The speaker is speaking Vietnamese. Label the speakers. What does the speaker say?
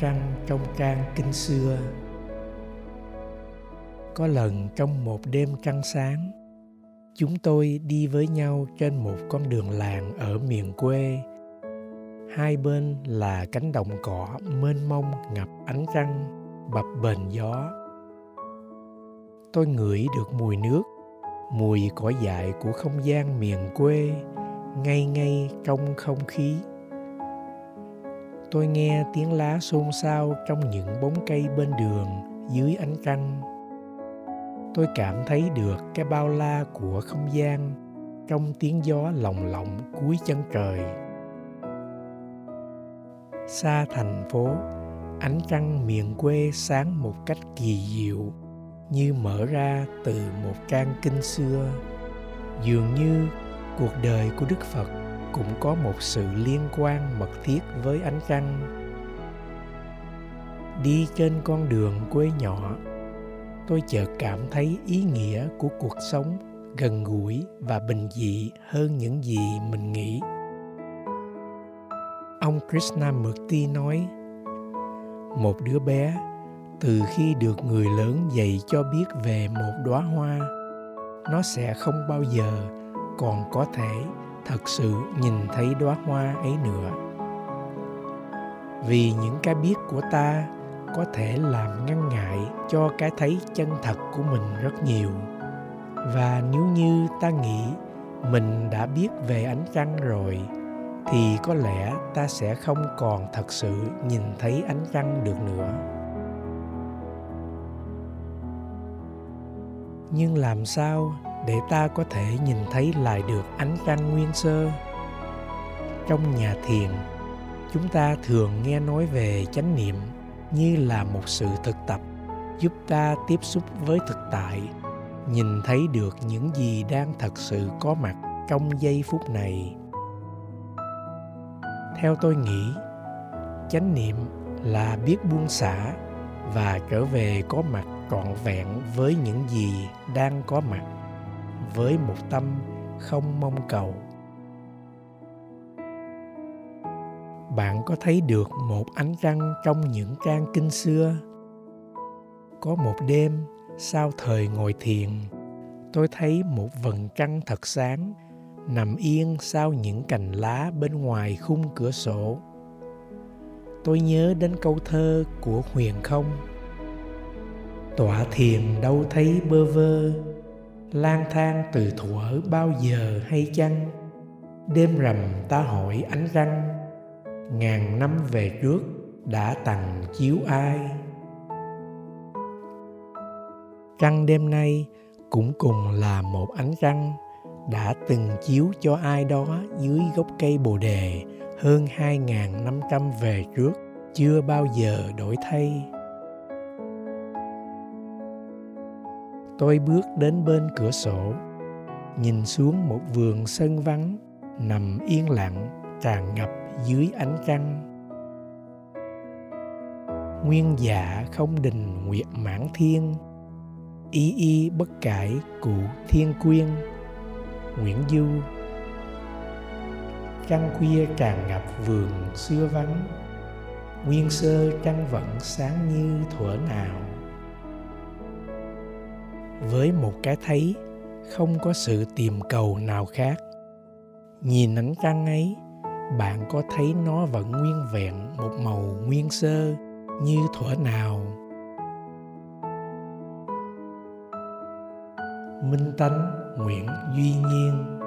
Speaker 1: trăng trong trang kinh xưa. Có lần trong một đêm trăng sáng, chúng tôi đi với nhau trên một con đường làng ở miền quê. Hai bên là cánh đồng cỏ mênh mông ngập ánh trăng, bập bềnh gió. Tôi ngửi được mùi nước, mùi cỏ dại của không gian miền quê, ngay ngay trong không khí tôi nghe tiếng lá xôn xao trong những bóng cây bên đường dưới ánh trăng. Tôi cảm thấy được cái bao la của không gian trong tiếng gió lồng lộng cuối chân trời. Xa thành phố, ánh trăng miền quê sáng một cách kỳ diệu, như mở ra từ một trang kinh xưa. Dường như cuộc đời của đức phật cũng có một sự liên quan mật thiết với ánh trăng. Đi trên con đường quê nhỏ, tôi chợt cảm thấy ý nghĩa của cuộc sống gần gũi và bình dị hơn những gì mình nghĩ. Ông krishna murti nói, một đứa bé, từ khi được người lớn dạy cho biết về một đóa hoa, nó sẽ không bao giờ còn có thể thật sự nhìn thấy đóa hoa ấy nữa. Vì những cái biết của ta có thể làm ngăn ngại cho cái thấy chân thật của mình rất nhiều. Và nếu như ta nghĩ mình đã biết về ánh trăng rồi, thì có lẽ ta sẽ không còn thật sự nhìn thấy ánh trăng được nữa. Nhưng làm sao để ta có thể nhìn thấy lại được ánh trăng nguyên sơ. Trong nhà thiền, chúng ta thường nghe nói về chánh niệm như là một sự thực tập giúp ta tiếp xúc với thực tại, nhìn thấy được những gì đang thật sự có mặt trong giây phút này. Theo tôi nghĩ, chánh niệm là biết buông xả và trở về có mặt trọn vẹn với những gì đang có mặt với một tâm không mong cầu. Bạn có thấy được một ánh trăng trong những trang kinh xưa? Có một đêm sau thời ngồi thiền, tôi thấy một vầng trăng thật sáng nằm yên sau những cành lá bên ngoài khung cửa sổ. Tôi nhớ đến câu thơ của huyền không, tọa thiền đâu thấy bơ vơ lang thang từ thuở bao giờ hay chăng đêm rằm ta hỏi ánh răng, ngàn năm về trước đã tặng chiếu ai trăng đêm nay cũng cùng là một ánh răng, đã từng chiếu cho ai đó dưới gốc cây bồ đề hơn 2.500 về trước, chưa bao giờ đổi thay. Tôi bước đến bên cửa sổ, nhìn xuống một vườn sân vắng nằm yên lặng tràn ngập dưới ánh trăng. Nguyên dạ không đình nguyệt mãn thiên, y y bất cải cụ thiên quyên. Nguyễn Du. Trăng khuya tràn ngập vườn xưa vắng Nguyên sơ trăng vẫn sáng như thuở nào. Với một cái thấy không có sự tìm cầu nào khác. Nhìn ánh trăng ấy, Bạn có thấy nó vẫn nguyên vẹn một màu nguyên sơ như thuở nào? Minh Tánh Nguyễn Duy Nhiên